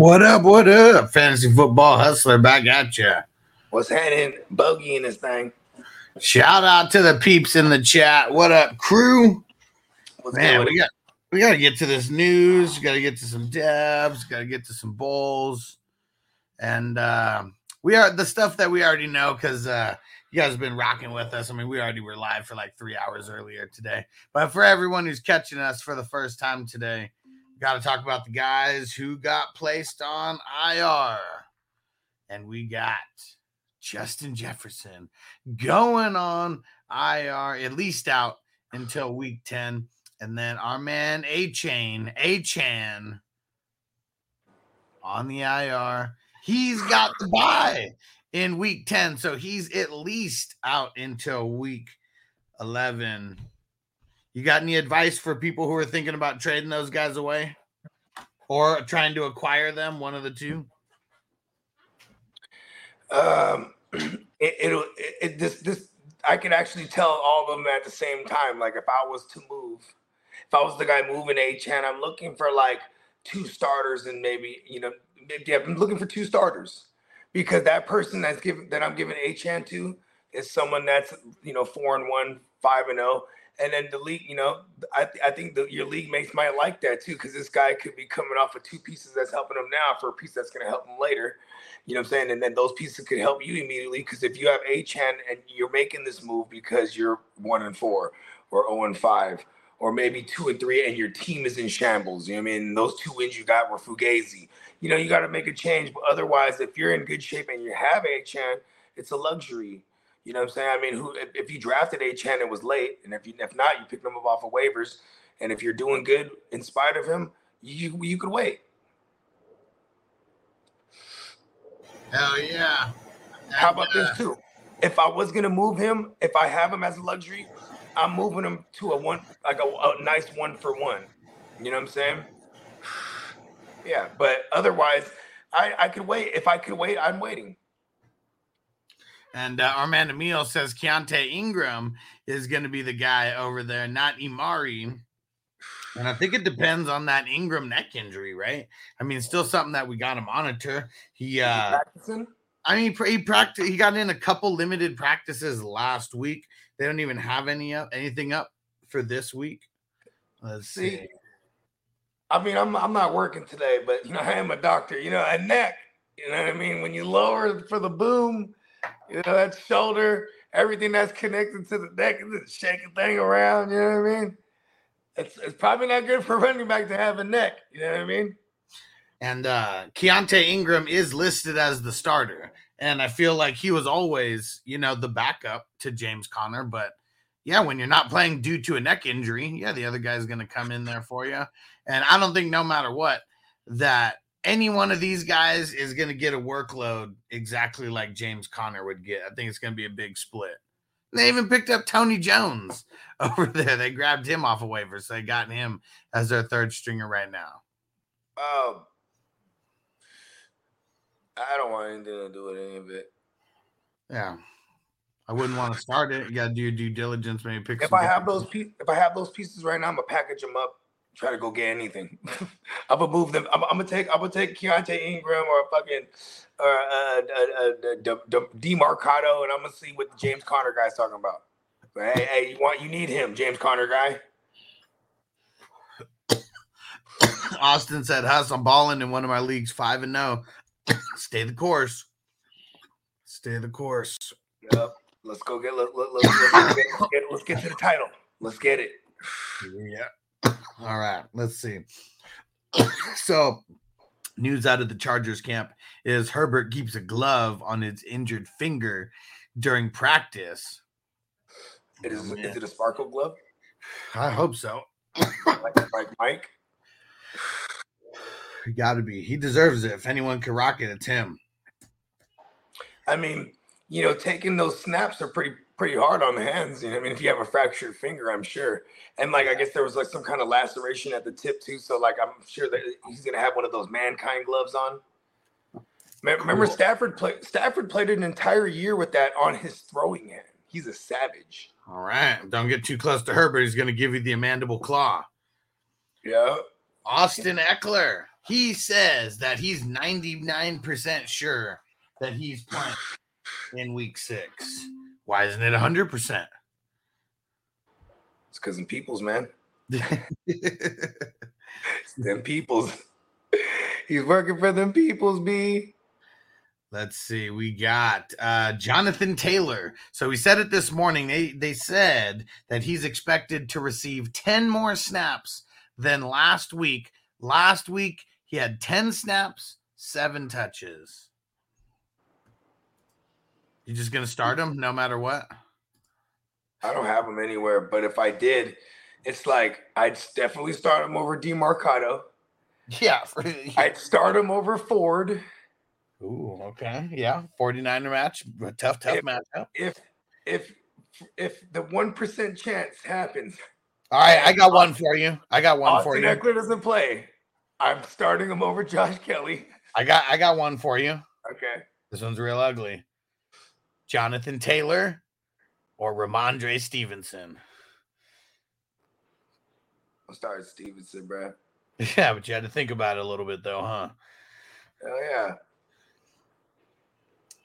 What up? What up? Fantasy football hustler back at you. What's happening? Bogey in this thing. Shout out to the peeps in the chat. What up, crew? What's Man, we got we got to get to this news. Got to get to some dabs. Got to get to some bowls, and uh, we are the stuff that we already know because uh, you guys have been rocking with us. I mean, we already were live for like three hours earlier today, but for everyone who's catching us for the first time today, got to talk about the guys who got placed on IR, and we got Justin Jefferson going on IR, at least out until week 10. And then our man Achane, A Chan on the IR. He's got the buy in week 10. So he's at least out until week 11. You got any advice for people who are thinking about trading those guys away or trying to acquire them? One of the two. Um, it, it'll it, this this I could actually tell all of them at the same time. Like if I was to move, if I was the guy moving Achane, I'm looking for like two starters and maybe you know maybe I'm looking for two starters because that person that's given that I'm giving Achane to is someone that's you know four and one, five and zero. And then the league, you know, I, I think the, your league mates might like that too, because this guy could be coming off of two pieces that's helping him now for a piece that's going to help him later. You know what I'm saying? And then those pieces could help you immediately because if you have Achane and you're making this move because you're one and four or 0 and five or maybe two and three and your team is in shambles. You know what I mean? Those two wins you got were Fugazi. You know, you got to make a change. But otherwise, if you're in good shape and you have Achane, it's a luxury. You know what I'm saying? I mean, who if, if you drafted Achane, it was late, and if you if not, you picked him up off of waivers. And if you're doing good in spite of him, you you could wait. Hell yeah. How about this too? If I was gonna move him, if I have him as a luxury, I'm moving him to a one like a, a nice one for one. You know what I'm saying? Yeah, but otherwise, I I could wait. If I could wait, I'm waiting. And uh, Armando Emil says Keaontay Ingram is going to be the guy over there, not Emari. And I think it depends on that Ingram neck injury, right? I mean, still something that we got to monitor. He, uh, Practicing? I mean, he practiced. He got in a couple limited practices last week. They don't even have any up, anything up for this week. Let's see. See, I mean, I'm I'm not working today, but you know, I am a doctor. You know, a neck. You know what I mean? When you lower for the boom, you know that shoulder, everything that's connected to the neck, shake a thing around. You know what I mean? It's it's probably not good for running back to have a neck. You know what I mean? And uh Keaontay Ingram is listed as the starter. And I feel like he was always, you know, the backup to James Conner. But yeah, when you're not playing due to a neck injury, yeah, the other guy's going to come in there for you. And I don't think no matter what, that any one of these guys is going to get a workload exactly like James Conner would get. I think it's going to be a big split. They even picked up Tony Jones over there. They grabbed him off of waiver, So they got him as their third stringer right now. Um, I don't want anything to do with any of it. Yeah. I wouldn't want to start it. You got to do your due diligence. Maybe pick. If I have those pieces, if I have those pieces right now, I'm gonna package them up, try to go get anything. I'm gonna move them. I'm, I'm gonna take. I'm gonna take Keaontay Ingram or a fucking or uh, uh, uh, D- Demercado, and I'm gonna see what the James Conner guy's talking about. But hey, hey, you want you need him, James Conner guy. Austin said, "Huss, I'm balling in one of my leagues, five and no. Stay the course. Stay the course." Yep. Let's go get. Let, let, let, let's, get, let's get. Let's get to the title. Let's get it. Yeah. All right. Let's see. so, news out of the Chargers camp is Herbert keeps a glove on his injured finger during practice. Oh, it is. Oh. Is it a sparkle glove? I hope so. Like, like Mike. Got to be. He deserves it. If anyone can rock it, it's him. I mean, you know, taking those snaps are pretty pretty hard on the hands. You know, I mean, if you have a fractured finger, I'm sure. And like, I guess there was like some kind of laceration at the tip too. So like, I'm sure that he's gonna have one of those mankind gloves on. Remember, Cool. Stafford played. Stafford played an entire year with that on his throwing hand. He's a savage. All right. Don't get too close to Herbert. He's going to give you the mandible claw. Yeah. Austin Ekeler he says that he's 99% sure that he's playing in week six. Why isn't it 100%? It's because in people's man. them people's. He's working for them people's B. Let's see. We got uh, Jonathan Taylor. So we said it this morning. They they said that he's expected to receive 10 more snaps than last week. Last week he had 10 snaps, 7 touches. You just to start mm-hmm. him no matter what? I don't have him anywhere, but if I did, it's like I'd definitely start him over Demercado. Yeah, for, I'd start him over Ford. Ooh, okay. Yeah. 49er match. Tough, tough if, matchup. If if if the one percent chance happens. All right, I got one for you. I got one Austin for you. Ekeler doesn't play. I'm starting him over Josh Kelley. I got I got one for you. Okay. This one's real ugly. Jonathan Taylor or Rhamondre Stevenson. I'll start Stevenson, bro. Yeah, but you had to think about it a little bit though, huh? Oh yeah.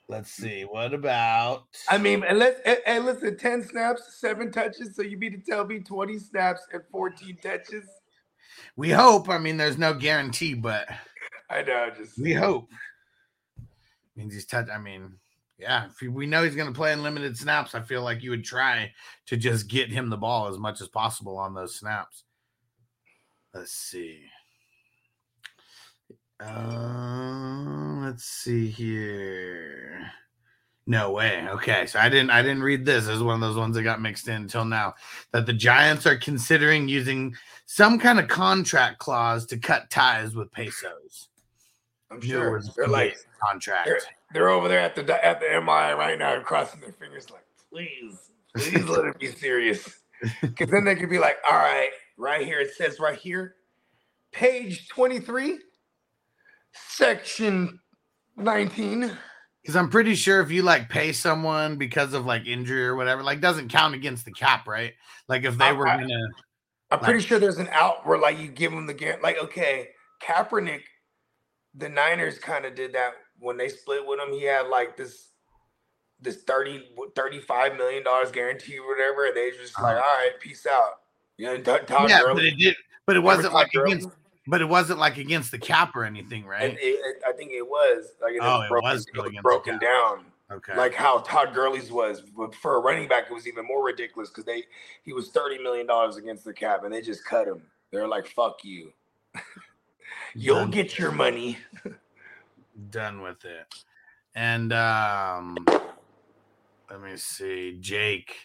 Let's see. What about I mean, and let's and, listen, 10 snaps, seven touches. So you mean to tell me 20 snaps and 14 touches? we hope. I mean, there's no guarantee, but I know, just we hope. Means he's touch. I mean, yeah, if we know he's going to play in limited snaps, I feel like you would try to just get him the ball as much as possible on those snaps. Let's see. Uh, let's see here. No way. Okay, so I didn't I didn't read this as one of those ones that got mixed in until now. That the Giants are considering using some kind of contract clause to cut ties with pesos. I'm sure was they're like contract. they're, they're over there at the at the MI right now, crossing their fingers, like, please, please let it be serious. Because then they could be like, all right, right here, it says right here, page 23, section 19. Because I'm pretty sure if you like pay someone because of like injury or whatever, like doesn't count against the cap, right? Like if they were I- gonna I'm pretty sure there's an out where like you give them the guarantee. Like, okay, Kaepernick, the Niners kind of did that when they split with him. He had like this this 30 35 million dollars guarantee or whatever. And they just like, all Uh-huh. right, peace out. You know, Todd yeah, Gurley- but it did, but it wasn't like Gurley? against, but it wasn't like against the cap or anything, right? it, it- I think it was like Oh, it broken, was still it was broken down. Okay, Like how Todd Gurley's was, but for a running back, it was even more ridiculous because they he was thirty million dollars against the cap, and they just cut him. They're like, "Fuck you, you'll get your money." done with it. And um, let me see, Jake.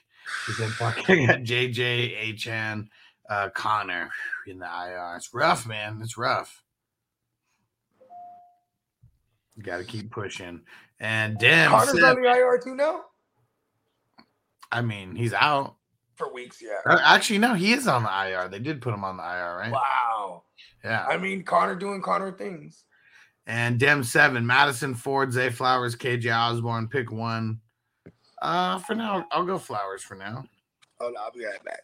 He said, "Fucking got JJ HN uh, Conner in the IR. It's rough, man. It's rough. You got to keep pushing. And damn, Conner's said- on the IR too now I mean, he's out. for weeks. Yeah. Uh, Actually, no, he is on the IR. They did put him on the IR, right? Wow. Yeah. I mean, Conner doing Conner things. And Dem seven, Madison Ford, Zay Flowers, KJ Osborn, pick one. Uh, for now, I'll go Flowers for now. Oh no, I'll be right back.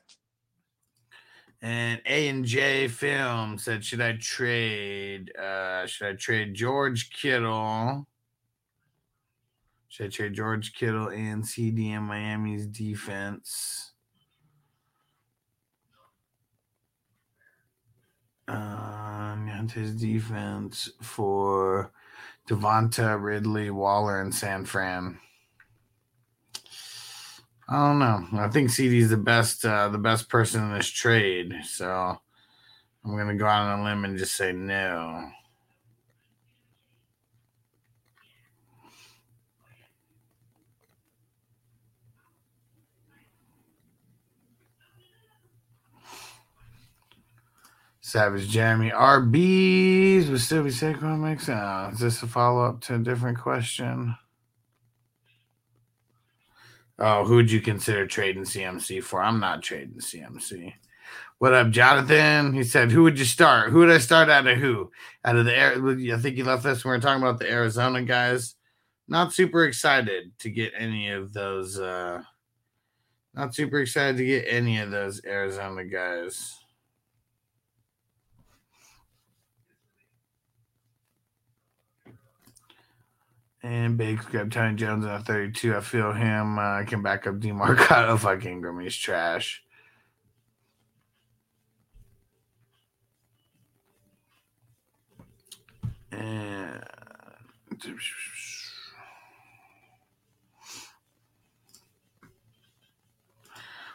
And A and J Film said, should I trade? Uh, should I trade George Kittle? Should I trade George Kittle and CD in Miami's defense? Um, and his defense for Devonta, Ridley, Waller, and San Fran. I don't know. I think CD's the best uh, the best person in this trade. So I'm gonna go out on a limb and just say no. Savage Jeremy RBs would still be makes sense. Is this a follow up to a different question? Oh, who would you consider trading CMC for? I'm not trading CMC. What up, Jonathan? He said, "Who would you start? Who would I start out of who? Out of the air? I think you left this. when We were talking about the Arizona guys. Not super excited to get any of those. uh Not super excited to get any of those Arizona guys. And Bakes grabbed Tony Jones in a 32. I feel him. Uh, I can back up Demercado. Fuck Ingram. He's trash. And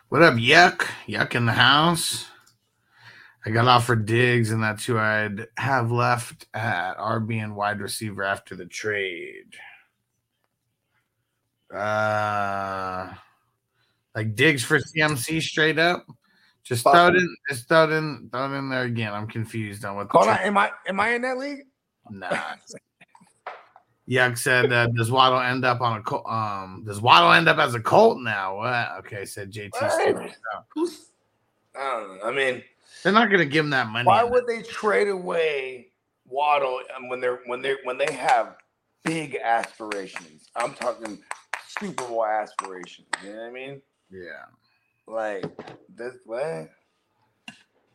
what up, Yuck? Yuck in the house. I got offered Diggs, and that's who I'd have left at RB and wide receiver after the trade. Uh, like Diggs for CMC straight up. Just throw it in. Just throw it in. Throw it in there again. I'm confused on what. Hold on. Am I am I in that league? Nah. Yuck said, uh, "Does Waddle end up on a Col- um? Does Waddle end up as a Colt now? What? Okay, said JT. Who's? I don't know. I mean, they're not going to give him that money. why would they trade away Waddle um, when they're when they when they have big aspirations? I'm talking Super Bowl aspirations. You know what I mean? Yeah. Like this way.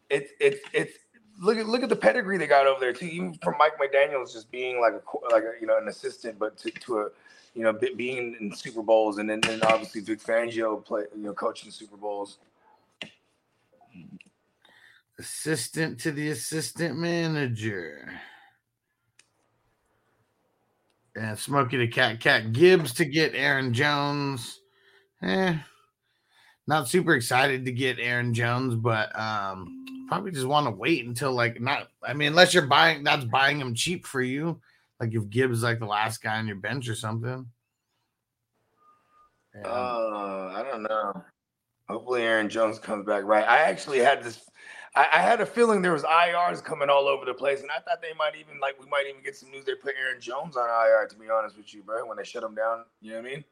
It's it's it's look at look at the pedigree they got over there too. Even from Mike McDaniel's just being like a like a, you know an assistant, but to, to a you know being in Super Bowls, and then, then obviously Vic Fangio play you know coaching Super Bowls. Assistant to the assistant manager. And Smokey the Cat Cat Gibbs to get Aaron Jones. Eh, not super excited to get Aaron Jones, but um, probably just want to wait until like not. I mean, unless you're buying, that's buying him cheap for you. Like if Gibbs like the last guy on your bench or something. Yeah. Uh, I don't know. Hopefully Aaron Jones comes back right. I actually had this. I, I had a feeling there was IRs coming all over the place, and I thought they might even like we might even get some news. They put Aaron Jones on IR. To be honest with you, bro, when they shut him down, you know what I mean?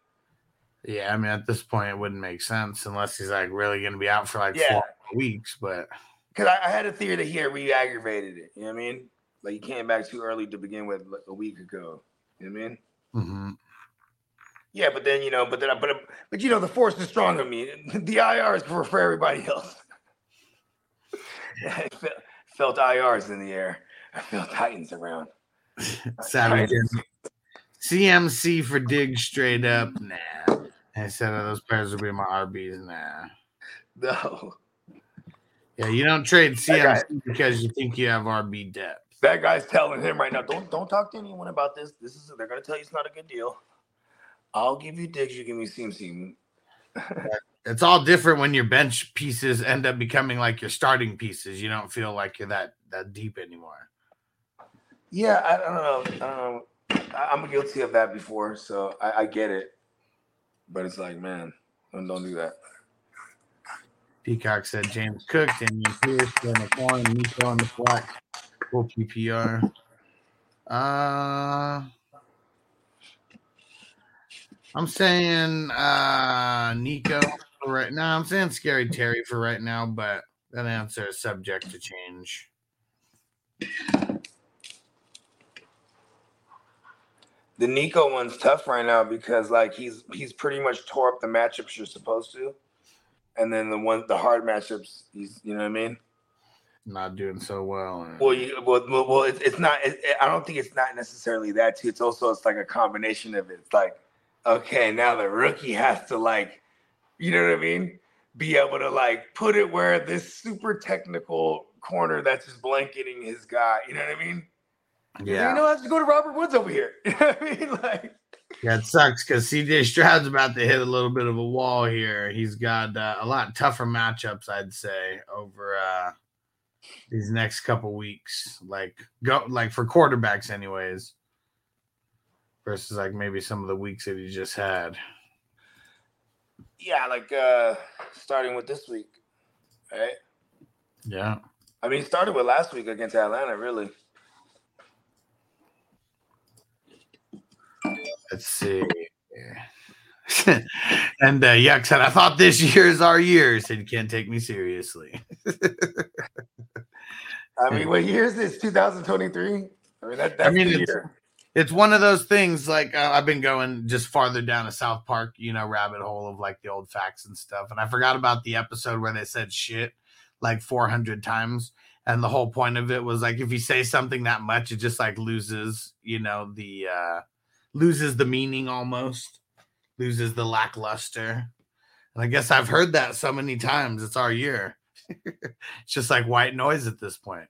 yeah, I mean, at this point, it wouldn't make sense unless he's like really going to be out for like Yeah. four weeks. But Because I, I had a theory that he had re-aggravated it. You know what I mean? Like he came back too early to begin with, like a week ago. You know what I mean? mhm. Yeah, but then you know, but then, I- but but you know, the force is strong on me. The IR is for for everybody else. I felt, felt IRs in the air. I felt Titans around. Savage. CMC for dig straight up. Nah. I said oh, those players will be my RBs. Nah. No, Yeah, you don't trade CMC because you think you have RB depth. that guy's telling him right now. Don't don't talk to anyone about this. This is they're gonna tell you it's not a good deal. I'll give you Diggs. You give me CMC. It's all different when your bench pieces end up becoming like your starting pieces. You don't feel like you're that that deep anymore. Yeah, I, don't know. I don't know. I, I'm guilty of that before, so I, I get it. But it's like, man, don't, don't do that. Peacock said James Cook, Dameon Pierce, McLaurin, Nico on the flat, full PPR. Uh, I'm saying uh Nico for right now. I'm saying Scary Terry for right now, but that answer is subject to change. The Nico one's tough right now because like he's he's pretty much tore up the matchups you're supposed to, and then the one the hard matchups he's you know what I mean. Not doing so well. Well, you, well, well, it's, it's not. It, it- I don't think it's not necessarily that too. It's also it's like a combination of it. It's like, okay, now the rookie has to like, you know what I mean? Be able to like put it where this super technical corner that's just blanketing his guy. You know what I mean? yeah. You know, I have to go to Robert Woods over here. You know what I mean? Like, Yeah, it sucks because CJ Stroud's about to hit a little bit of a wall here. He's got uh, a lot tougher matchups, I'd say, over uh, these next couple weeks. Like go like for quarterbacks, anyways, versus like maybe some of the weeks that he just had. Yeah, like uh starting with this week, right? Yeah. I mean, started with last week against Atlanta, really. Let's see. and uh, Yuck said, "I thought this year is our year." Said, "You can't take me seriously." I mean, what year is this? 2023. I mean, that, that's mean, the year. It's one of those things like uh, I've been going just farther down a South Park, you know, rabbit hole of like the old facts and stuff. And I forgot about the episode where they said shit like 400 times. And the whole point of it was like if you say something that much, it just like loses, you know, the uh loses the meaning almost, loses the lackluster. And I guess I've heard that so many times. It's our year. it's just like white noise at this point.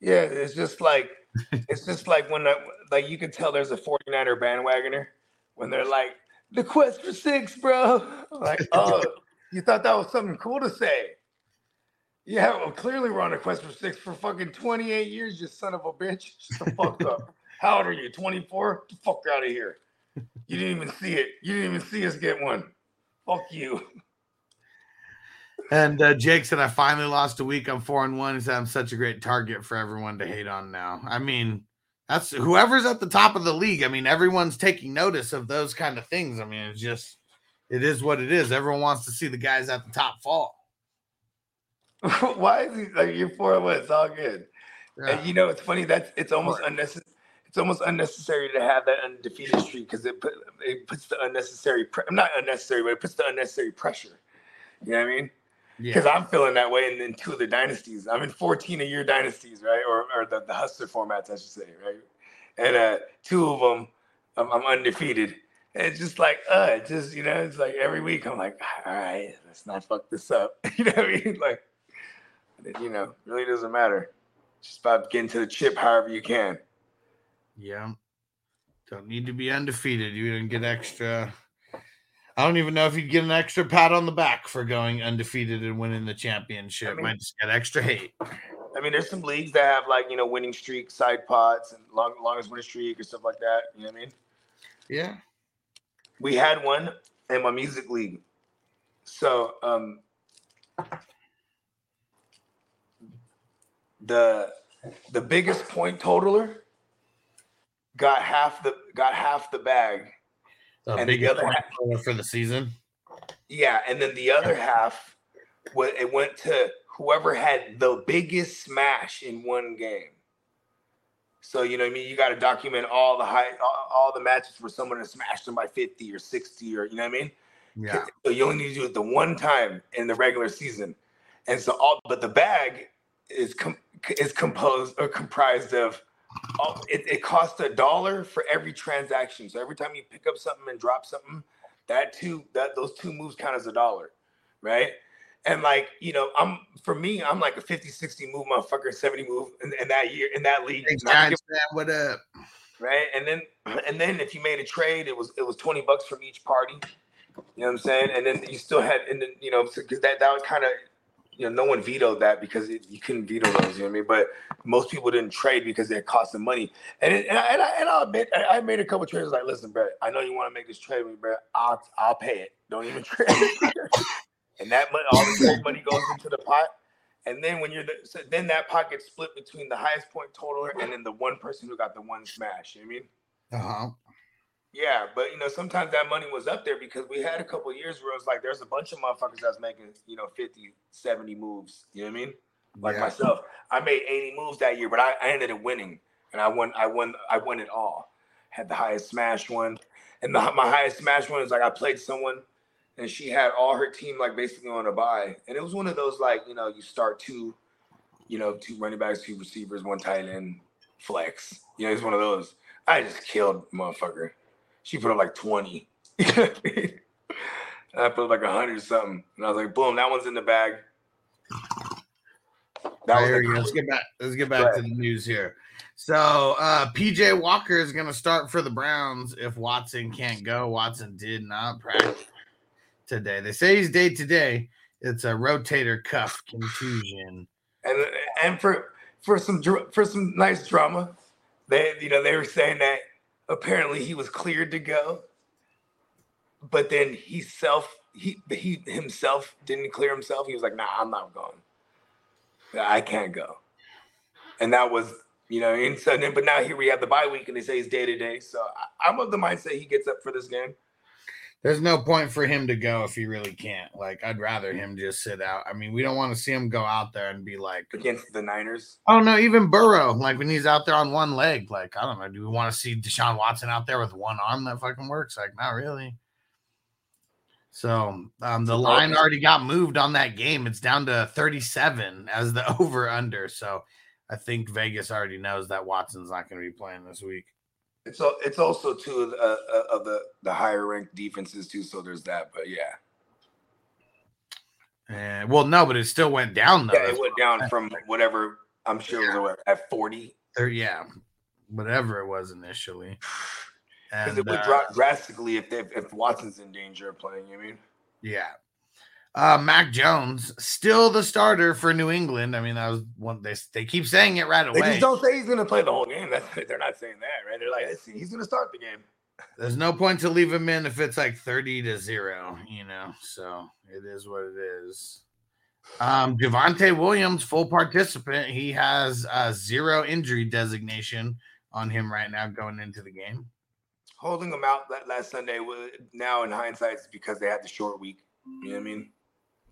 Yeah, it's just like it's just like when I, like you can tell there's a 49er bandwagoner when they're like the quest for six, bro. Like, oh, you thought that was something cool to say. Yeah, well, clearly we're on a quest for six for fucking 28 years, you son of a bitch. Shut the fuck up. How old are you? 24? Get the fuck out of here. You didn't even see it. You didn't even see us get one. Fuck you. And uh, Jake said, I finally lost a week. I'm four and one. He said, I'm such a great target for everyone to hate on now. I mean, that's whoever's at the top of the league. I mean, everyone's taking notice of those kind of things. I mean, it's just, it is what it is. Everyone wants to see the guys at the top fall. Why is he like you're four and one? It's all good. Yeah. And you know, it's funny. That's it's almost unnecessary. It's almost unnecessary to have that undefeated streak because it put, it puts the unnecessary. Pre- not unnecessary, but it puts the unnecessary pressure. You know what I mean? Because yeah. I'm feeling that way in, in two of the dynasties. I'm in 14 a year dynasties, right? Or, or the, the hustler formats, I should say, right? And uh, two of them, I'm, I'm undefeated. And it's just like, uh, just, you know, it's like every week I'm like, all right, let's not fuck this up. you know what I mean? Like, you know, really doesn't matter. Just about getting to the chip however you can. Yeah. Don't need to be undefeated. You didn't get extra I don't even know if you'd get an extra pat on the back for going undefeated and winning the championship. I mean, Might just get extra hate. I mean, there's some leagues that have like you know winning streak, side pots, and long longest winning streak or stuff like that. You know what I mean? Yeah. We had one in my music league. So um the the biggest point totaler got half the got half the bag the and biggest the half, for the season. Yeah, and then the other half, it went to whoever had the biggest smash in one game. So you know, I mean, you got to document all the high, all, all, the matches where someone has smashed them by fifty or sixty, or you know what I mean. Yeah. So you only need to do it the one time in the regular season, and so all, but the bag is com- is composed or comprised of Oh, it, it costs a dollar for every transaction. So every time you pick up something and drop something, that two that those two moves count as a dollar, right? And like, you know, I'm for me, I'm like a 50, 60 move motherfucker, 70 move in, in that year in that league. Thanks, Giants, man. What up? Right. And then and then if you made a trade, it was it was 20 bucks from each party. You know what I'm saying? And then you still had and then you know, because that that was kind of you know, no one vetoed that because it, you couldn't veto those. You know what I mean? But most people didn't trade because it cost them money. And it, and, I, and, I, and I'll admit, I, I made a couple trades like, listen, bro, I know you want to make this trade with me, bro. I'll I'll pay it. Don't even trade. and that money, all the trade money goes into the pot. And then when you're the, so then that pot gets split between the highest point totaler and then the one person who got the one smash. You know what I mean? Uh huh. Yeah, but you know, sometimes that money was up there because we had a couple years where it was like there's a bunch of motherfuckers that's making, you know, 50, 70 moves. You know what I mean? Like yeah. myself. I made 80 moves that year, but I, I ended up winning. And I won, I won, I won it all. Had the highest smash one. And the, my highest smash one is like I played someone and she had all her team like basically on a buy. And it was one of those like, you know, you start two, you know, two running backs, two receivers, one tight end, flex. You know, it's one of those. I just killed motherfucker she put up like 20. I put up like 100 something. And I was like, boom, that one's in the bag. That was Let's get back. Let's get back to the news here. So uh PJ Walker is gonna start for the Browns if Watson can't go. Watson did not practice today. They say he's day to day. It's a rotator cuff contusion. And and for for some for some nice drama, they you know they were saying that apparently he was cleared to go, but then he self he he himself didn't clear himself. He was like, "Nah, I'm not going. I can't go." And that was you know, so then, but now here we have the bye week, and they say he's day to day. So I, I'm of the mindset he gets up for this game there's no point for him to go if he really can't. Like, I'd rather him just sit out. I mean, we don't want to see him go out there and be like against the Niners. Oh no, even Burrow, like when he's out there on one leg, like I don't know. Do we want to see Deshaun Watson out there with one arm that fucking works? Like, not really. So um, the line already got moved on that game. It's down to 37 as the over under. So I think Vegas already knows that Watson's not going to be playing this week. It's al- it's also two uh, uh, of the the higher ranked defenses too. So there's that. But yeah, And well, no, but it still went down though. yeah, it went down from whatever. I'm sure it was at 40 Or, yeah, whatever it was initially. because it would uh, drop drastically if if Watson's in danger of playing. You mean? Yeah. Uh, Mac Jones still the starter for New England. I mean, that was one they they keep saying it right away. They just don't say he's going to play the whole game. That's, they're not saying that, right? They're like, "Let's he's going to start the game. There's no point to leave him in if it's like 30 to 0, you know. So it is what it is. Um Javonte Williams, full participant. He has a zero injury designation on him right now going into the game. Holding him out that last Sunday was now in hindsight is because they had the short week. You know what I mean?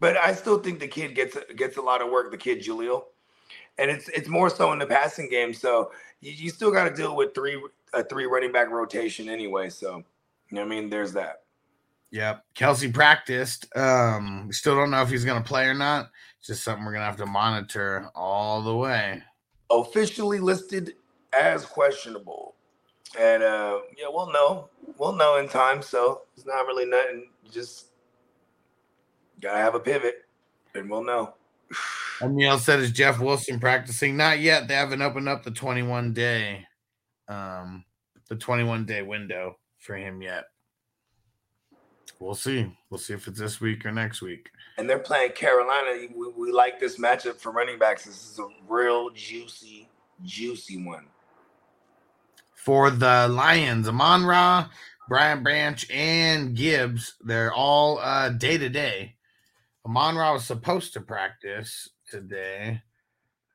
But I still think the kid gets gets a lot of work. The kid Julio, and it's it's more so in the passing game. So you, you still got to deal with three a three running back rotation anyway. So you know I mean? There's that. Yep. Kelce practiced. Um, we still don't know if he's gonna play or not. It's just something we're gonna have to monitor all the way. Officially listed as questionable, and uh yeah, we'll know. We'll know in time. So it's not really nothing. Just gotta have a pivot, and we'll know. O'Neal said, "Is Jeff Wilson practicing? Not yet. They haven't opened up the 21 day, um, the 21 day window for him yet. We'll see. We'll see if it's this week or next week. and they're playing Carolina. We, we like this matchup for running backs. This is a real juicy, juicy one. For the Lions, Amon Ra, Brian Branch, and Gibbs, they're all uh day to day. Amon Ra was supposed to practice today.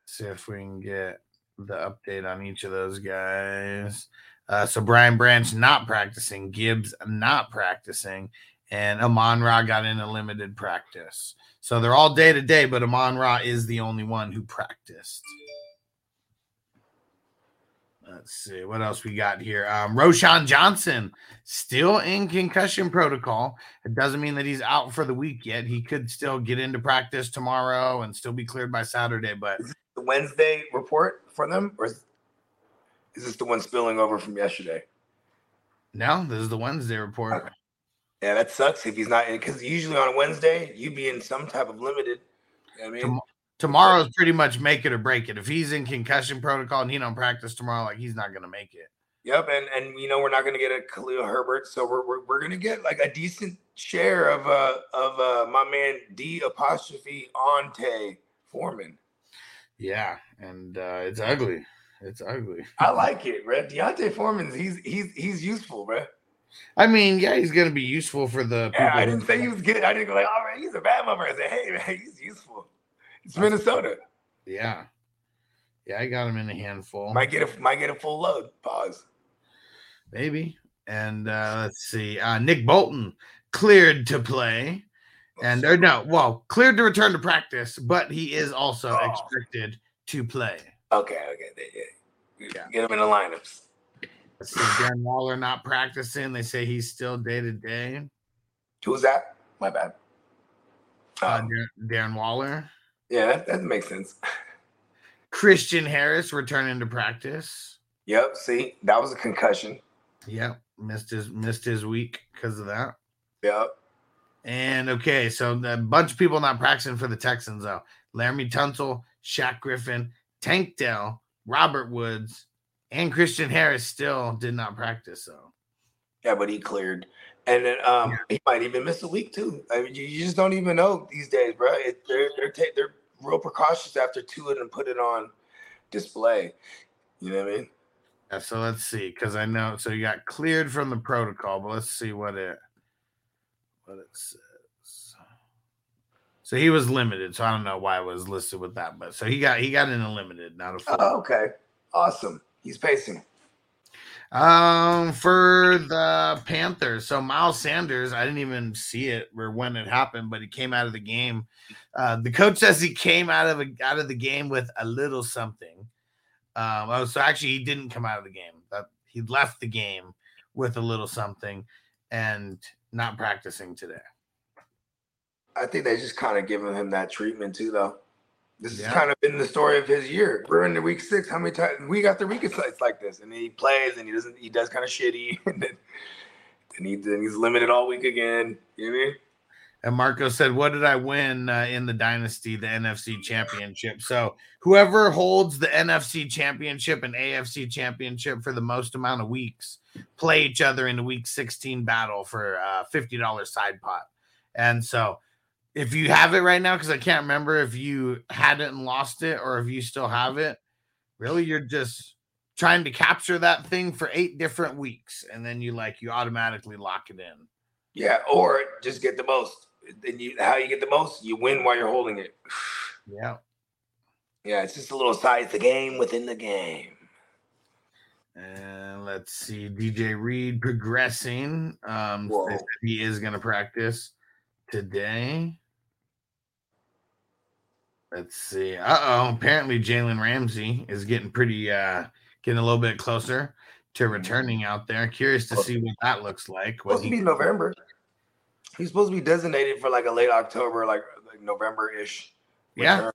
see if we can get the update on each of those guys. Uh, so Brian Branch not practicing, Gibbs not practicing, and Amon Ra got in a limited practice. So they're all day to day, but Amon Ra is the only one who practiced. Let's see what else we got here. Um, Roschon Johnson still in concussion protocol. It doesn't mean that he's out for the week yet. He could still get into practice tomorrow and still be cleared by Saturday. But The Wednesday report for them, or is, is this the one spilling over from yesterday? no, this is the Wednesday report. Yeah, that sucks if he's not in because usually on a Wednesday you'd be in some type of limited. You know I mean, Tom- Tomorrow's pretty much make it or break it. If he's in concussion protocol and he don't practice tomorrow, like he's not gonna make it. Yep, and and you know we're not going to get a Khalil Herbert, so we're we're, we're going to get like a decent share of uh of uh my man D apostrophe Ante Foreman. Yeah, and uh, it's ugly. It's ugly. I like it, bro. D'Onta Foreman's he's he's he's useful, bro. I mean, yeah, he's gonna be useful for the. Yeah, I didn't say he was good. I didn't go like, oh man, he's a bad mother. I said, hey man, he's useful. It's Minnesota. Yeah, yeah, I got him in a handful. Might get a might get a full load. Pause. maybe. And uh, let's see, uh, Nick Bolton cleared to play, and or no, well, cleared to return to practice, but he is also Oh. expected to play. Okay, okay, yeah. Get him in the lineups. Let's see, Darren Waller not practicing. They say he's still day to day. Who's that? My bad. Uh, Um, Darren- Darren Waller, yeah, that, that makes sense. Christian Harris returning to practice. Yep. See, that was a concussion. Yep, missed his missed his week because of that. Yep. And okay, so a bunch of people not practicing for the Texans though. Laremy Tunsil, Shaq Griffin, Tank Dell, Robert Woods, and Christian Harris still did not practice. So Yeah, but he cleared, and then um, he might even miss a week too. I mean, you, you just don't even know these days, bro. It, they're they're ta- they're real precautious after two of them put it on display. You know what I mean? yeah, so let's see, because I know so you got cleared from the protocol, but let's see what it what it says. So he was limited, so I don't know why it was listed with that, but so he got he got in a limited, not a full. Oh, okay, awesome. He's pacing. Um, for the Panthers, so Miles Sanders, I didn't even see it or when it happened, but he came out of the game. Uh, the coach says he came out of a, out of the game with a little something. Um, oh, so actually, he didn't come out of the game. That he left the game with a little something and not practicing today. I think they just kind of giving him that treatment too, though. This Yeah. has kind of been the story of his year. We're in the week six. How many times we got the week it's it's like this, and he plays and he doesn't. He does kind of shitty, and then, then he then he's limited all week again. You know what I mean? And Marco said, "What did I win uh, in the dynasty, the NFC Championship?" So whoever holds the NFC Championship and AFC Championship for the most amount of weeks play each other in the Week 16 battle for a fifty dollars side pot. And so, if you have it right now, because I can't remember if you had it and lost it or if you still have it, really, you're just trying to capture that thing for eight different weeks, and then you like you automatically lock it in. Yeah, or just get the most. Then you how you get the most, you win while you're holding it. Yeah. Yeah, it's just a little side. A game within the game. And let's see, DJ Reed progressing. Um, Whoa. they said he is going to practice today. Let's see. Uh oh. Apparently, Jalen Ramsey is getting pretty, uh, getting a little bit closer to returning out there. Curious to see what that looks like. What Supposed to be November. He's supposed to be designated for like a late October, like like November ish. yeah,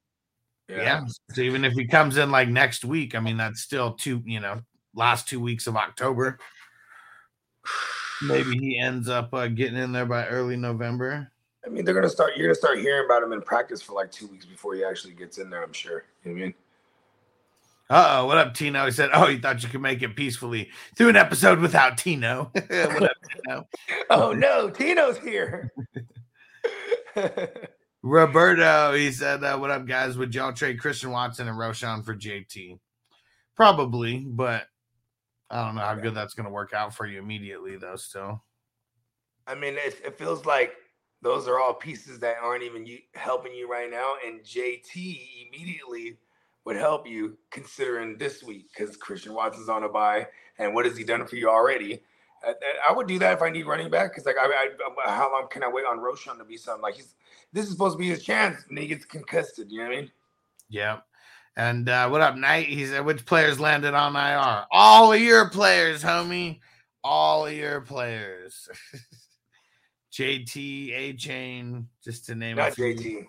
yeah. So even if he comes in like next week, I mean, that's still two, you know, last two weeks of October. Maybe he ends up uh, getting in there by early November. I mean, they're gonna start. You're gonna start hearing about him in practice for like two weeks before he actually gets in there. I'm sure. You know what I mean? Uh oh, what up, Tino? He said, Oh, you thought you could make it peacefully through an episode without Tino. what up, Tino? Oh no, Tino's here. Roberto, he said, uh, What up, guys? Would y'all trade Christian Watson and Roschon for JT? Probably, but I don't know how good that's going to work out for you immediately, though. Still, I mean, it, it feels like those are all pieces that aren't even you, helping you right now, and JT immediately would help you considering this week because Christian Watson's on a buy, and what has he done for you already? I, I would do that if I need running back because like I, I, how long can I wait on Roschon to be something like he's this is supposed to be his chance and he gets concussed. You know what I mean? yeah. And uh, what up, Knight? He said, Which players landed on IR? All your players, homie. All your players. JT, Achane, just to name a Not few. JT.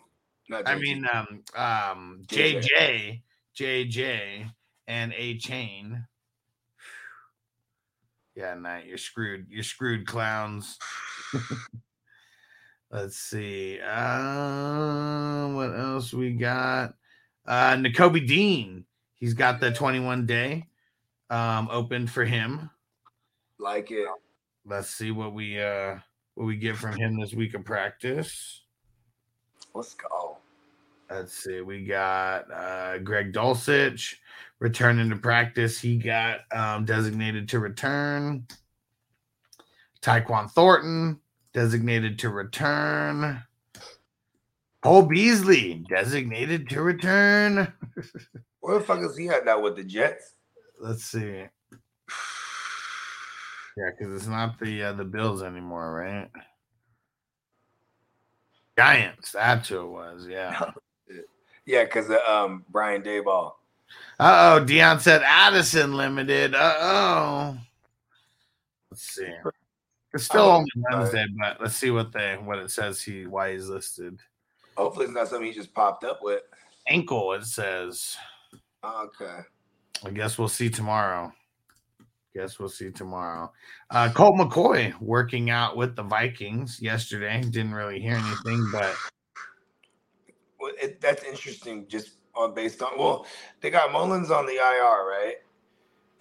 Not JT. I mean, um, um, JJ. JJ, and Achane. Yeah, night. You're screwed. You're screwed, clowns. Let's see. Uh, what else we got? Uh, Nakobe Dean. He's got the 21 day um open for him. like it. Let's see what we uh what we get from him this week of practice. Let's go. Let's see. We got uh, Greg Dulcich returning to practice. He got um, designated to return. Tyquan Thornton designated to return. Cole Beasley designated to return. Where the fuck is he at now with the Jets? Let's see. Yeah, because it's not the uh, the Bills anymore, right? Giants. That's who it was. Yeah. Yeah, because of um, Brian Daboll. Uh oh, Dion said Addison limited. Uh oh. Let's see. It's still Oh, only Wednesday, but let's see what they what it says he why he's listed. Hopefully, it's not something he just popped up with. Ankle, it says. Okay. I guess we'll see tomorrow. Guess we'll see tomorrow. Uh Colt McCoy working out with the Vikings yesterday. Didn't really hear anything, but Well, it, that's interesting. Just on based on well, they got Mullens on the IR, right?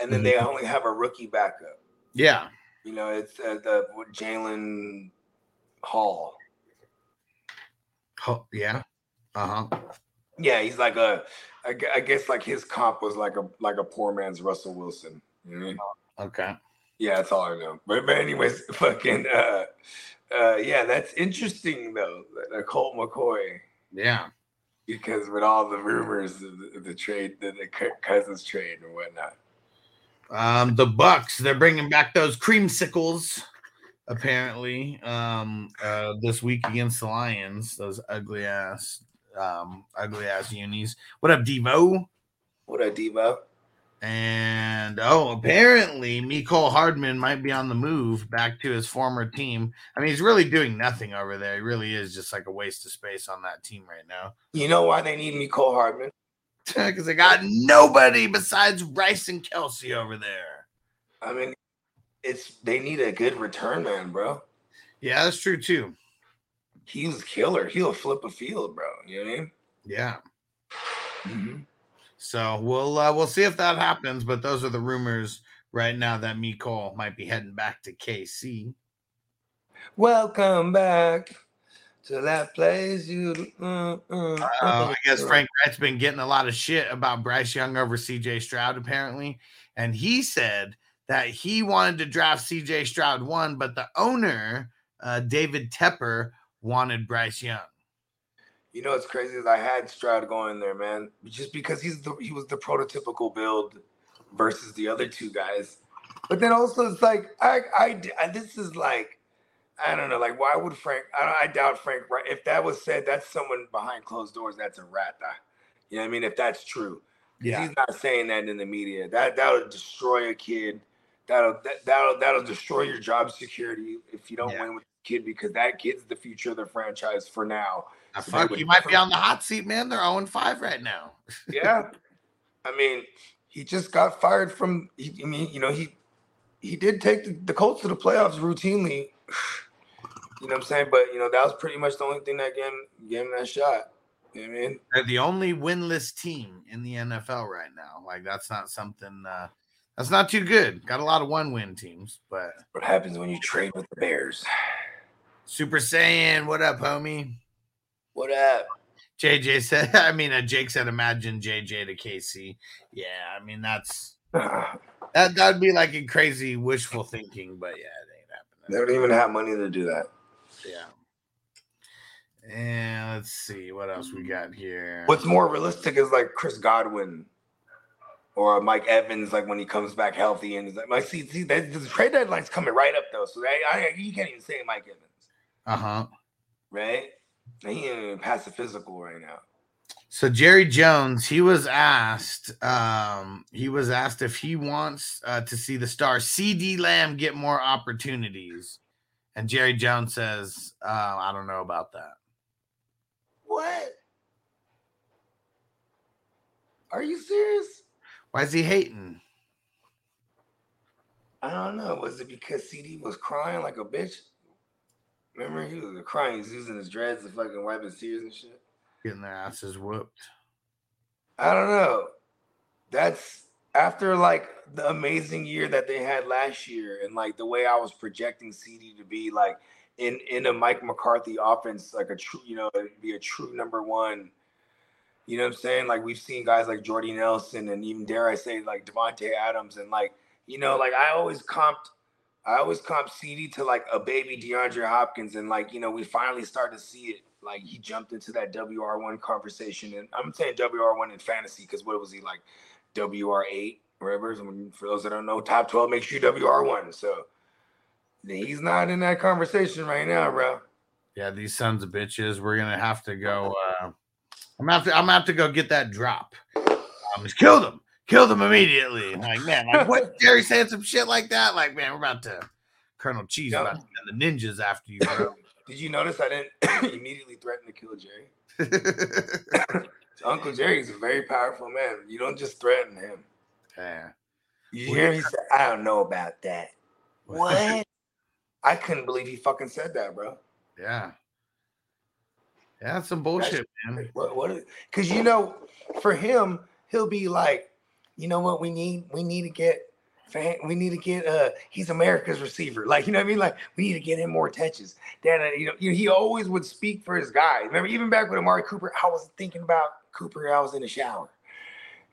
And then they only have a rookie backup. yeah. You know, it's uh, the Jalen Hall. Oh, yeah. Uh-huh. Yeah, he's like a. I guess like his comp was like a like a poor man's Russell Wilson. You know what I mean? Okay. Yeah, that's all I know. But but anyways, fucking uh, uh, yeah, that's interesting though. that- that Colt McCoy. Yeah. because with all the rumors of the, the trade, the, the Cousins trade and whatnot. Um, the Bucks, they're bringing back those creamsicles, apparently, um, uh, this week against the Lions. Those ugly ass, um, ugly ass unis. What up, Devo? What up, Devo? And oh, apparently Mecole Hardman might be on the move back to his former team. I mean, he's really doing nothing over there. He really is just like a waste of space on that team right now. You know why they need Mecole Hardman? Because they got nobody besides Rice and Kelce over there. I mean, it's they need a good return man, bro. Yeah, that's true too. He's a killer. He'll flip a field, bro. You know what I mean? Yeah. Mm-hmm. So we'll uh, we'll see if that happens. But those are the rumors right now that Mecole might be heading back to KC. Welcome back to that place. You. Uh, uh, uh, I guess Frank Reich's been getting a lot of shit about Bryce Young over C.J. Stroud apparently, and he said that he wanted to draft C.J. Stroud one, but the owner uh, David Tepper wanted Bryce Young. You know what's crazy is I had Stroud going there, man, just because he's the he was the prototypical build versus the other two guys. But then also it's like I I, I this is like I don't know, like why would Frank? I, I doubt Frank. Right? If that was said, that's someone behind closed doors. That's a rat. You know what I mean? If that's true, yeah. He's not saying that in the media. That that'll destroy a kid. That'll that, that'll that'll destroy your job security if you don't yeah. win with the kid because that kid's the future of the franchise for now. Fuck, you might be on the hot seat, man. They're 0 5 right now. yeah. I mean, he just got fired from he, I mean, you know, he he did take the, the Colts to the playoffs routinely. You know what I'm saying? But you know, that was pretty much the only thing that gave him, gave him that shot. You know what I mean? They're the only winless team in the NFL right now. Like that's not something uh that's not too good. Got a lot of one win teams, but what happens when you trade with the Bears? Super Saiyan, what up, homie? What up? JJ said, I mean, uh, Jake said, imagine JJ to KC. Yeah, I mean, that's that that'd be like a crazy wishful thinking, but yeah, it ain't happening. They don't even have money to do that. Yeah. And let's see what else we got here. What's more realistic is like Chris Godwin or Mike Evans, like when he comes back healthy and he's like, like see, see, the trade deadline's coming right up though, so they, I, you can't even say Mike Evans. Uh huh. Right. He ain't even past the physical right now. So Jerry Jones, he was asked, um, he was asked if he wants uh, to see the star CD Lamb get more opportunities, and Jerry Jones says, uh, "I don't know about that." What? Are you serious? Why is he hating? I don't know. Was it because CD was crying like a bitch? Remember, he was crying. He's using his dreads to fucking wipe his tears and shit. Getting their asses whooped. I don't know. That's after like the amazing year that they had last year, and like the way I was projecting CD to be like in in a Mike McCarthy offense, like a true, you know, be a true number one. You know what I'm saying? Like we've seen guys like Jordy Nelson and even dare I say like Davante Adams and like you know, like I always comped I always comp CD to like a baby DeAndre Hopkins, and like you know, we finally start to see it. Like he jumped into that WR one conversation, and I'm saying WR one in fantasy because what was he like, WR eight, whatever. For those that don't know, top twelve makes you WR one. So he's not in that conversation right now, bro. Yeah, these sons of bitches. We're gonna have to go. Uh, I'm gonna have to. I'm gonna have to go get that drop. Um, just killed him killed them immediately. Like, man, like what Jerry saying some shit like that? Like, man, we're about to Colonel Cheese yep. about to send the ninjas after you, bro. Did you notice I didn't immediately threaten to kill Jerry? Uncle Jerry is a very powerful man. You don't just threaten him. Yeah. You hear? He said, I don't know about that. What? I couldn't believe he fucking said that, bro. Yeah. Yeah, that's some bullshit, that's, man. What? What? Because you know, for him, he'll be like, you know what we need? We need to get fan, we need to get uh he's America's receiver. Like, you know what I mean? Like, we need to get him more touches. Then uh, you know, he always would speak for his guy. Remember, even back with Amari Cooper, I was thinking about Cooper, I was in the shower.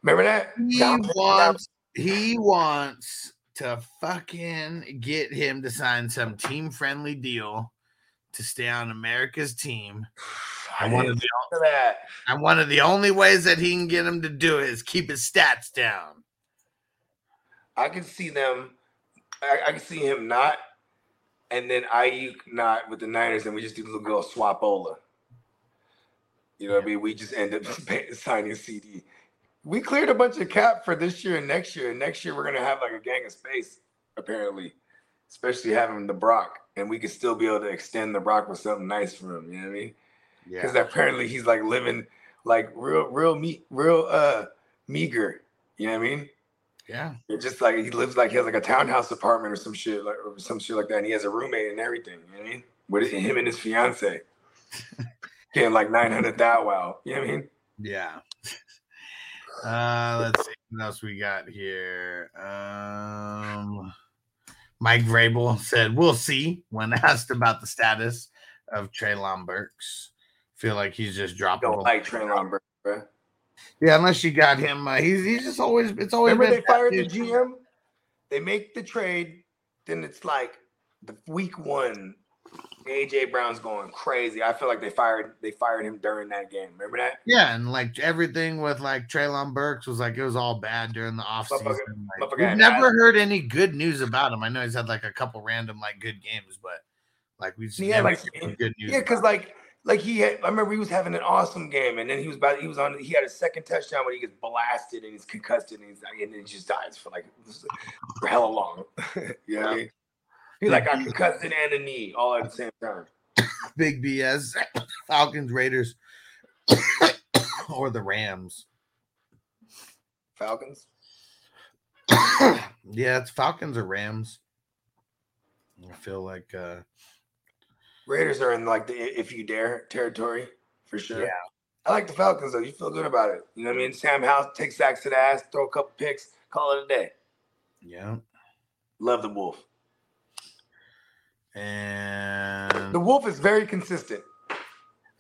Remember that? He wants he wants to fucking get him to sign some team friendly deal to stay on America's team. And one, of the, that. and one of the only ways that he can get him to do it is keep his stats down. I can see them. I, I can see him not, and then Aiyuk not with the Niners, and we just do a little girl swapola. You know what I mean? We just end up signing CD. we cleared a bunch of cap for this year and next year. And next year we're gonna have like a gang of space, apparently. Especially having the Brock. And we could still be able to extend the Brock with something nice for him. You know what I mean? Because Yeah. apparently he's like living like real, real me real uh meager. You know what I mean? Yeah. It's just like he lives like he has like a townhouse apartment or some shit like or some shit like that. And he has a roommate and everything. You know what I mean? With him and his fiance. Getting like 900 that well. You know what I mean? Yeah. Uh, let's see what else we got here. Um, Mike Vrabel said, "We'll see." When asked about the status of Treylon Burks, feel like he's just dropping. Don't like Treylon Burks, bro. Yeah, unless you got him, uh, he's he's just always it's always Remember they fired the. GM? They make the trade, then it's like the week one. AJ Brown's going crazy. I feel like they fired they fired him during that game. Remember that? Yeah, and like everything with like Treylon Burks was like it was all bad during the offseason. Like, motherfucker we've never heard any good news about him. I know he's had like a couple random like good games, but like we just Yeah, like- good news. Yeah, because like like he had, I remember he was having an awesome game, and then he was about he was on he had a second touchdown when he gets blasted and he's concussed and he's and then he just dies for like for hella long. you know what I mean? He's like got concussed and a knee all at the same time. big BS. Falcons, Raiders, or the Rams. Falcons. yeah, it's Falcons or Rams. I feel like uh Raiders are in like the if you dare territory for sure. Yeah. I like the Falcons though. You feel good about it. You know what I mean? Sam Howell takes sacks to the ass, throw a couple picks, call it a day. yeah. Love the Wolf. And The Wolf is very consistent.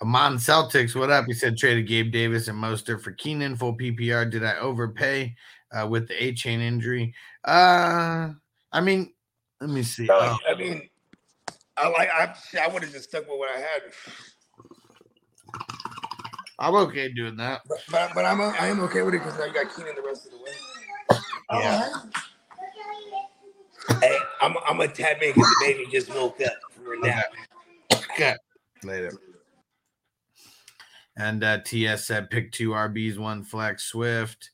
Amon Celtics, what up? He said traded Gabe Davis and Mostert for Keenan full PPR. Did I overpay uh, with the Achane injury? Uh, I mean, let me see. Oh, I mean, I like. I I would have just stuck with what I had, I'm okay doing that. but but, but I'm I am okay with it because I got Keenan the rest of the way. Yeah. Hey, I'm I'm a tad man because the baby just woke up from her nap. Okay. Later. And uh, TS said pick two RBs, one flex, Swift,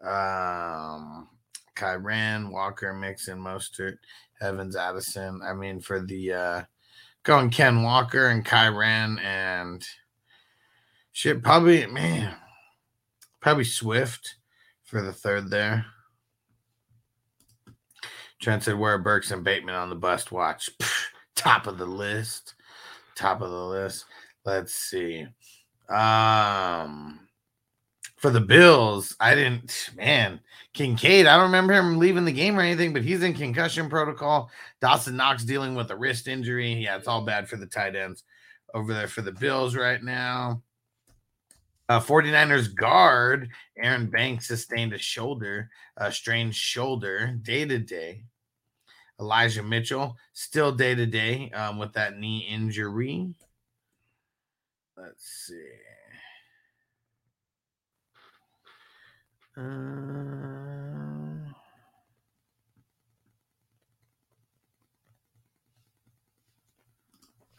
um, Kyren, Walker, Mixon, Mostert, Evans, Addison. I mean, for the uh, going Ken Walker and Kyren and shit, probably man, probably Swift for the third there. Trent said, "Where are Burks and Bateman on the bust watch? Top of the list. Top of the list. Let's see. Um, for the Bills, I didn't. Man, Kincaid. I don't remember him leaving the game or anything, but he's in concussion protocol. Dawson Knox dealing with a wrist injury. Yeah, it's all bad for the tight ends over there for the Bills right now. Uh, 49ers guard Aaron Banks sustained a shoulder, a strained shoulder, day to day. Elijah Mitchell still day to day with that knee injury. Let's see. Uh,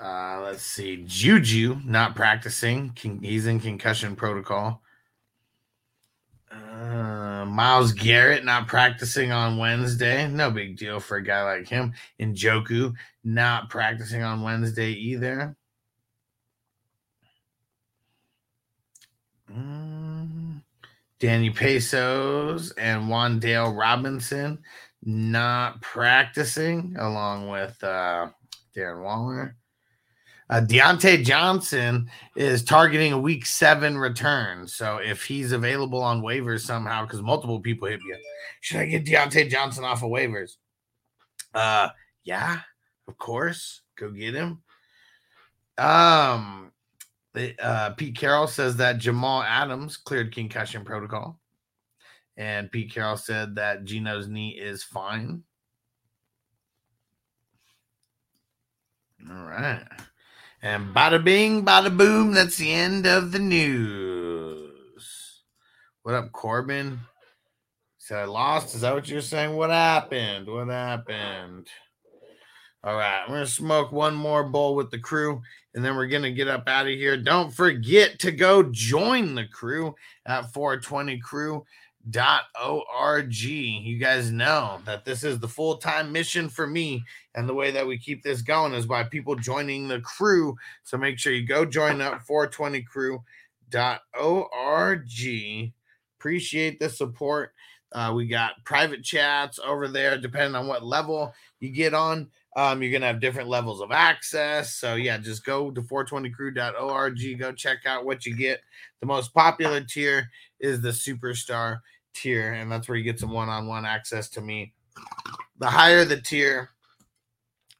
uh, let's see. Juju not practicing. Con- He's in concussion protocol. Uh, Myles Garrett not practicing on Wednesday. No big deal for a guy like him. And not practicing on Wednesday either. Mm, Danny Pesos and Wan'Dale Robinson not practicing, along with uh, Darren Waller. Uh, Diontae Johnson is targeting a week seven return. So if he's available on waivers somehow, because multiple people hit me, should I get Diontae Johnson off of waivers? Uh, yeah, of course. Go get him. Um, uh, Pete Carroll says that Jamal Adams cleared concussion protocol, and Pete Carroll said that Geno's knee is fine. All right. And bada bing, bada boom, that's the end of the news. What up, Corbin? Said I lost. Is that what you're saying? What happened? What happened? All right, I'm gonna smoke one more bowl with the crew, and then we're gonna get up out of here. Don't forget to go join the crew at 420crew.org. You guys know that this is the full time mission for me, and the way that we keep this going is by people joining the crew. So make sure you go join up 420crew.org. Appreciate the support. Uh, we got private chats over there, depending on what level you get on. Um, you're gonna have different levels of access. So yeah, just go to 420crew.org, go check out what you get. The most popular tier is the superstar tier, and that's where you get some one-on-one access to me. The higher the tier,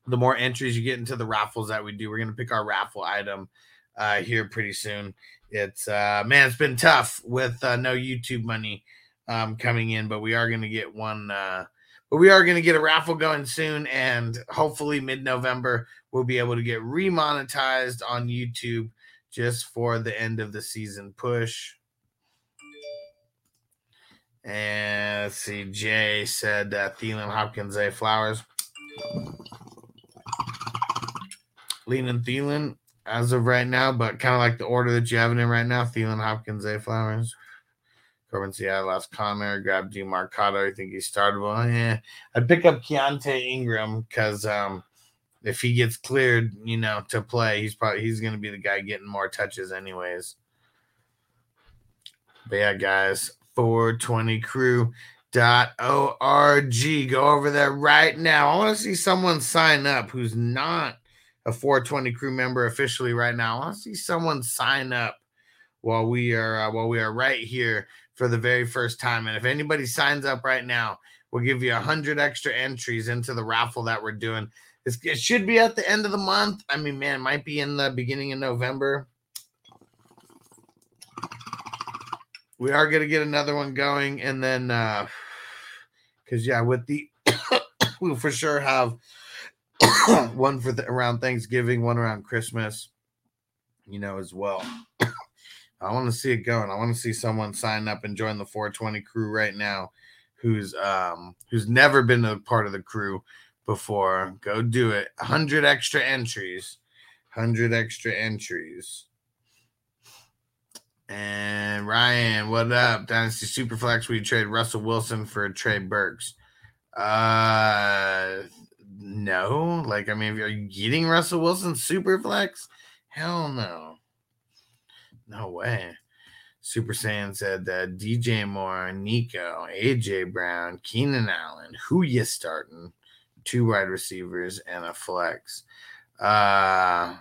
the more entries you get into the raffles that we do. We're gonna pick our raffle item uh here pretty soon. It's uh man, it's been tough with uh no YouTube money um coming in, but we are gonna get one uh but we are going to get a raffle going soon, and hopefully mid November we'll be able to get remonetized on YouTube just for the end of the season push. And let's see, Jay said that Thielen, Hopkins, A. Flowers. Leaning Thielen as of right now, but kind of like the order that you have it in right now Thielen, Hopkins, A. Flowers. Corbin Seattle last Conner, grab Demercado. I think he started well. Yeah, I'd pick up Keaontay Ingram because um, if he gets cleared, you know, to play, he's probably he's going to be the guy getting more touches, anyways. But yeah, guys, 420 crew dot org. Go over there right now. I want to see someone sign up who's not a 420 crew member officially right now. I want to see someone sign up while we are uh, while we are right here for the very first time. And if anybody signs up right now, we'll give you a hundred extra entries into the raffle that we're doing. It's, it should be at the end of the month. I mean, man, it might be in the beginning of November. We are gonna get another one going, and then uh because yeah, with the we'll for sure have one for the, around Thanksgiving, one around Christmas, you know, as well. I want to see it going. I want to see someone sign up and join the 420 crew right now who's um who's never been a part of the crew before. Go do it. 100 extra entries. 100 extra entries. And Ryan, what up? Dynasty Superflex, we trade Russell Wilson for Trey Burks. Uh no. Like, I mean, are you getting Russell Wilson Superflex? Hell no. No way. Super Saiyan said that DJ Moore, Nico, AJ Brown, Keenan Allen, who you starting? Two wide receivers and a flex. Uh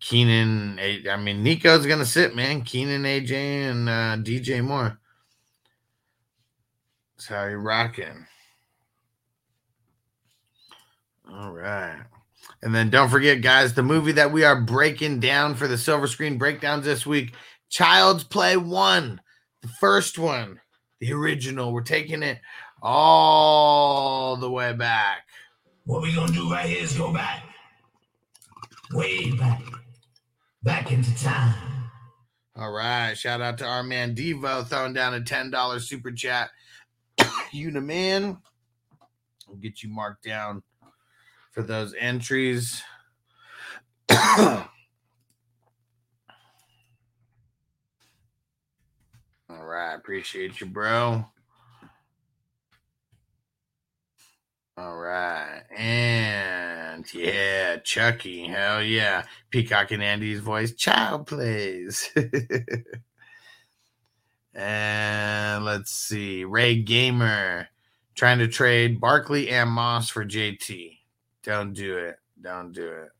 Keenan, I mean, Nico's gonna sit, man. Keenan, AJ, and uh, DJ Moore. That's how you rocking. All right. And then don't forget, guys, the movie that we are breaking down for the silver screen breakdowns this week Child's Play 1, the first one, the original. We're taking it all the way back. What we're gonna do right here is go back, way back, back into time. All right. Shout out to our man Devo throwing down a $10 super chat. you the man. We'll get you marked down for those entries. All right, appreciate you, bro. All right, and yeah, Chucky, hell yeah, Peacock and Andy's voice, child plays. and let's see, Ray Gamer trying to trade Barkley and Moss for JT. Don't do it. Don't do it.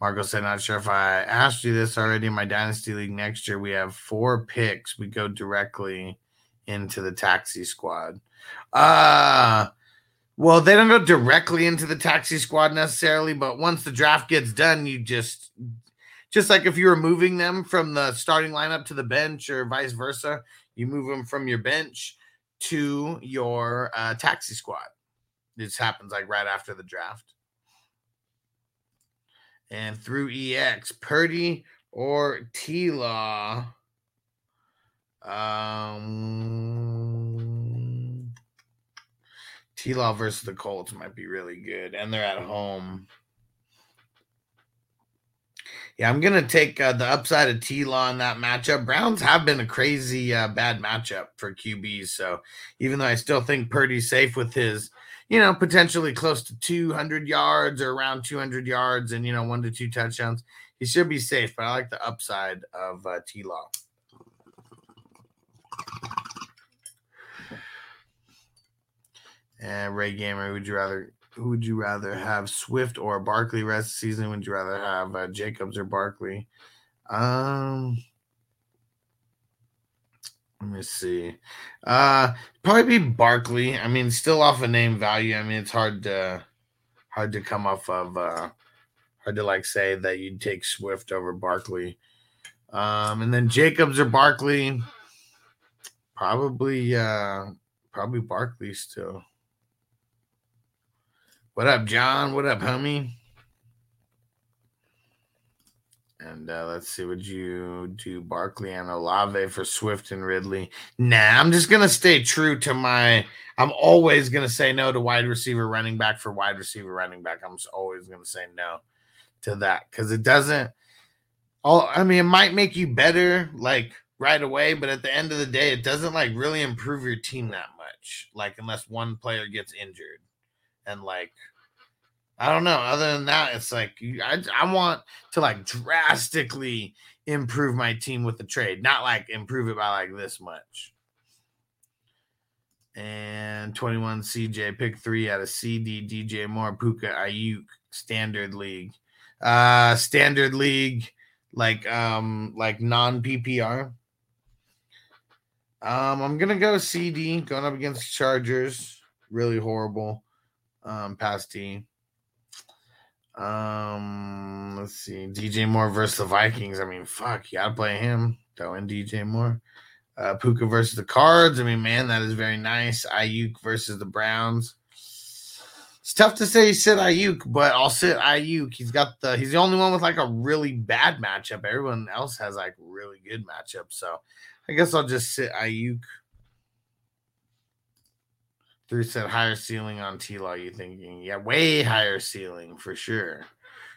Marco said, not sure if I asked you this already my Dynasty League next year. We have four picks. We go directly into the taxi squad. Uh well, they don't go directly into the taxi squad necessarily, but once the draft gets done, you just just like if you were moving them from the starting lineup to the bench or vice versa, you move them from your bench to your uh, taxi squad. This happens like right after the draft. And through EX, Purdy or T Law. Um, T Law versus the Colts might be really good, and they're at home. Yeah, I'm gonna take uh, the upside of T Law in that matchup. Browns have been a crazy uh, bad matchup for QBs, so even though I still think Purdy's safe with his, you know, potentially close to 200 yards or around 200 yards and you know one to two touchdowns, he should be safe. But I like the upside of uh, T Law. And Ray Gamer, would you rather who would you rather have Swift or Barkley rest the season? Would you rather have uh, Jacobs or Barkley? Um, let me see. Uh, probably be Barkley. I mean, still off a of name value. I mean, it's hard to hard to come off of uh, hard to like say that you'd take Swift over Barkley. Um, and then Jacobs or Barkley, probably uh, probably Barkley still. What up, John? What up, homie? And uh, let's see, would you do Barkley and Olave for Swift and Ridley? Nah, I'm just gonna stay true to my. I'm always gonna say no to wide receiver, running back for wide receiver, running back. I'm always gonna say no to that because it doesn't. All I mean, it might make you better like right away, but at the end of the day, it doesn't like really improve your team that much. Like unless one player gets injured and like I don't know. Other than that, it's like I, I want to like drastically improve my team with the trade, not like improve it by like this much. And 21 CJ pick three out of CD DJ Moore Puka Aiyuk standard league, uh standard league like um like non PPR. Um, I'm gonna go CD going up against Chargers. Really horrible. Um, past D. Um, let's see. DJ Moore versus the Vikings. I mean, fuck, you gotta play him. Throw in DJ Moore. Uh, Puka versus the Cards. I mean, man, that is very nice. Aiyuk versus the Browns. It's tough to say sit Aiyuk, but I'll sit Aiyuk. He's got the he's the only one with like a really bad matchup. Everyone else has like really good matchups. So I guess I'll just sit Aiyuk. Drew said higher ceiling on T Law. You thinking, yeah, way higher ceiling for sure.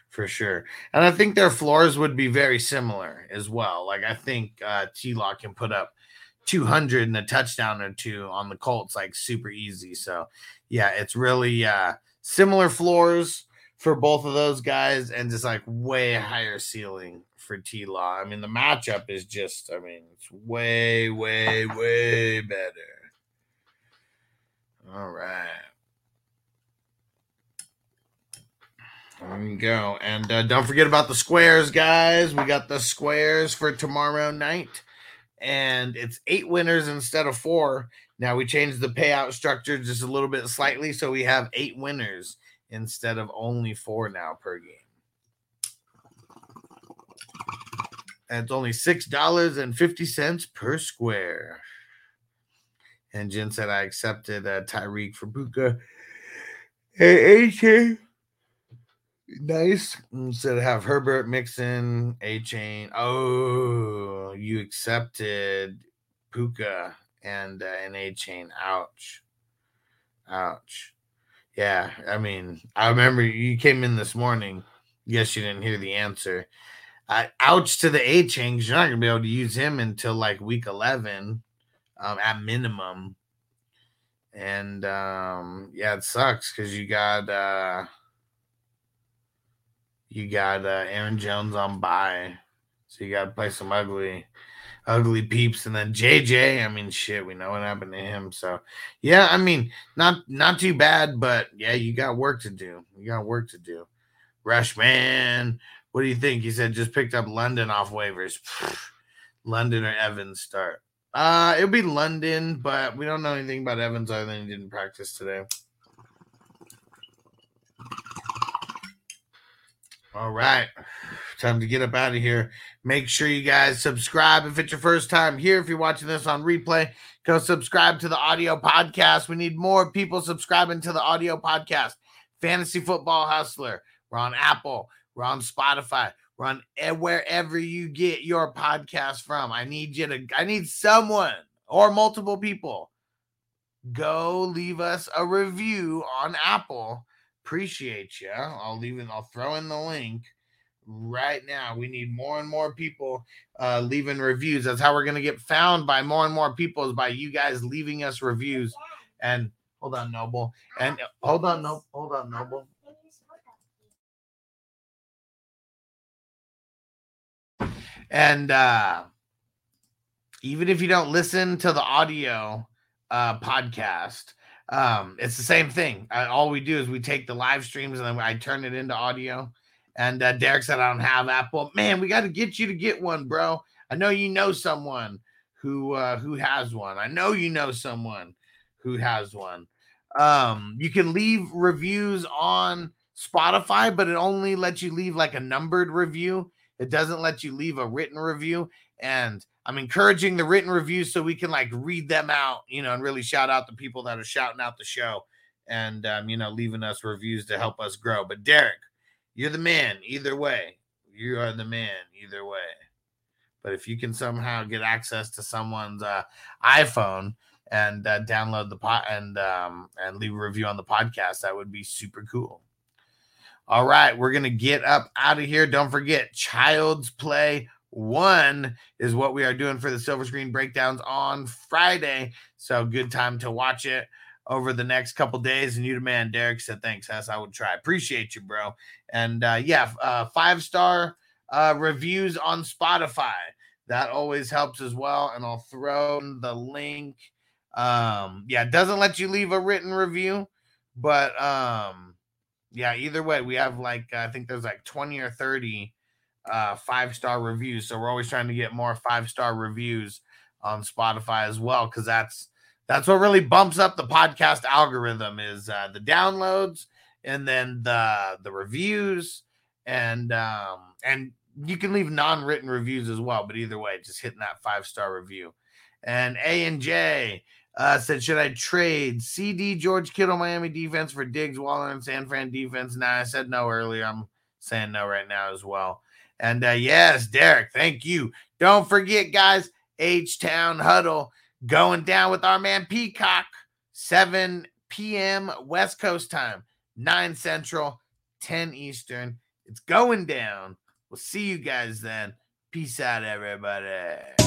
For sure. And I think their floors would be very similar as well. Like I think uh T Law can put up 200 and a touchdown or two on the Colts like super easy. So yeah, it's really uh similar floors for both of those guys and just like way higher ceiling for T Law. I mean, the matchup is just, I mean, it's way, way, way better. All right. There we go. And uh, don't forget about the squares, guys. We got the squares for tomorrow night. And it's eight winners instead of four. Now we changed the payout structure just a little bit slightly. So we have eight winners instead of only four now per game. And it's only $6.50 per square. And Jen said, I accepted uh, Tyreek for Puka. Hey, A Nice. Instead of have Herbert, Mixon, chain. Oh, you accepted Puka and uh, an Achane. Ouch. Ouch. Yeah, I mean, I remember you came in this morning. Yes, you didn't hear the answer. Uh, ouch to the Achane. You're not gonna be able to use him until like week eleven um, at minimum. And um, yeah, it sucks because you got uh, you got uh, Aaron Jones on bye, so you got to play some ugly, ugly peeps. And then JJ, I mean, shit, we know what happened to him. So yeah, I mean, not not too bad, but yeah, you got work to do. You got work to do. Rushman, what do you think? He said just picked up London off waivers. London or Evans start. Uh, it'll be London, but we don't know anything about Evans other than he didn't practice today. All right. Time to get up out of here. Make sure you guys subscribe if it's your first time here. If you're watching this on replay, go subscribe to the audio podcast. We need more people subscribing to the audio podcast. Fantasy Football Hustler. We're on Apple. We're on Spotify. Run wherever you get your podcast from. I need you to, I need someone or multiple people go leave us a review on Apple. Appreciate you. I'll leave it, I'll throw in the link right now. We need more and more people uh, leaving reviews. That's how we're going to get found by more and more people is by you guys leaving us reviews. And hold on, Noble. And hold on, no, hold on, Noble. And uh, even if you don't listen to the audio uh, podcast, um, it's the same thing. All we do is we take the live streams and then I turn it into audio. And uh, Derek said, I don't have Apple. Man, we got to get you to get one, bro. I know you know someone who uh, who has one. I know you know someone who has one. Um, you can leave reviews on Spotify, but it only lets you leave like a numbered review. It doesn't let you leave a written review. And I'm encouraging the written reviews so we can like read them out, you know, and really shout out the people that are shouting out the show and um, you know, leaving us reviews to help us grow. But Derek, you're the man either way. You are the man either way. But if you can somehow get access to someone's uh, iPhone and uh, download the pot and um, and leave a review on the podcast, that would be super cool. All right, we're gonna get up out of here. Don't forget, Child's Play One is what we are doing for the Silver Screen breakdowns on Friday. So good time to watch it over the next couple days. And you the man, Derek said, thanks, Hess. I would try. Appreciate you, bro. And uh, yeah, uh, five star uh, reviews on Spotify. That always helps as well. And I'll throw the link. Um, yeah, it doesn't let you leave a written review, but um, yeah, either way, we have like I think there's like 20 or 30 uh five star reviews. So we're always trying to get more five star reviews on Spotify as well, because that's that's what really bumps up the podcast algorithm is uh, the downloads and then the the reviews and um and you can leave non-written reviews as well but either way just hitting that five star review and a and j uh, said should i trade cd george kittle miami defense for diggs waller and san fran defense nah i said no earlier i'm saying no right now as well and uh, yes derek thank you don't forget guys h-town huddle going down with our man peacock 7 p.m west coast time 9 Central, 10 Eastern. It's going down. We'll see you guys then. Peace out, everybody.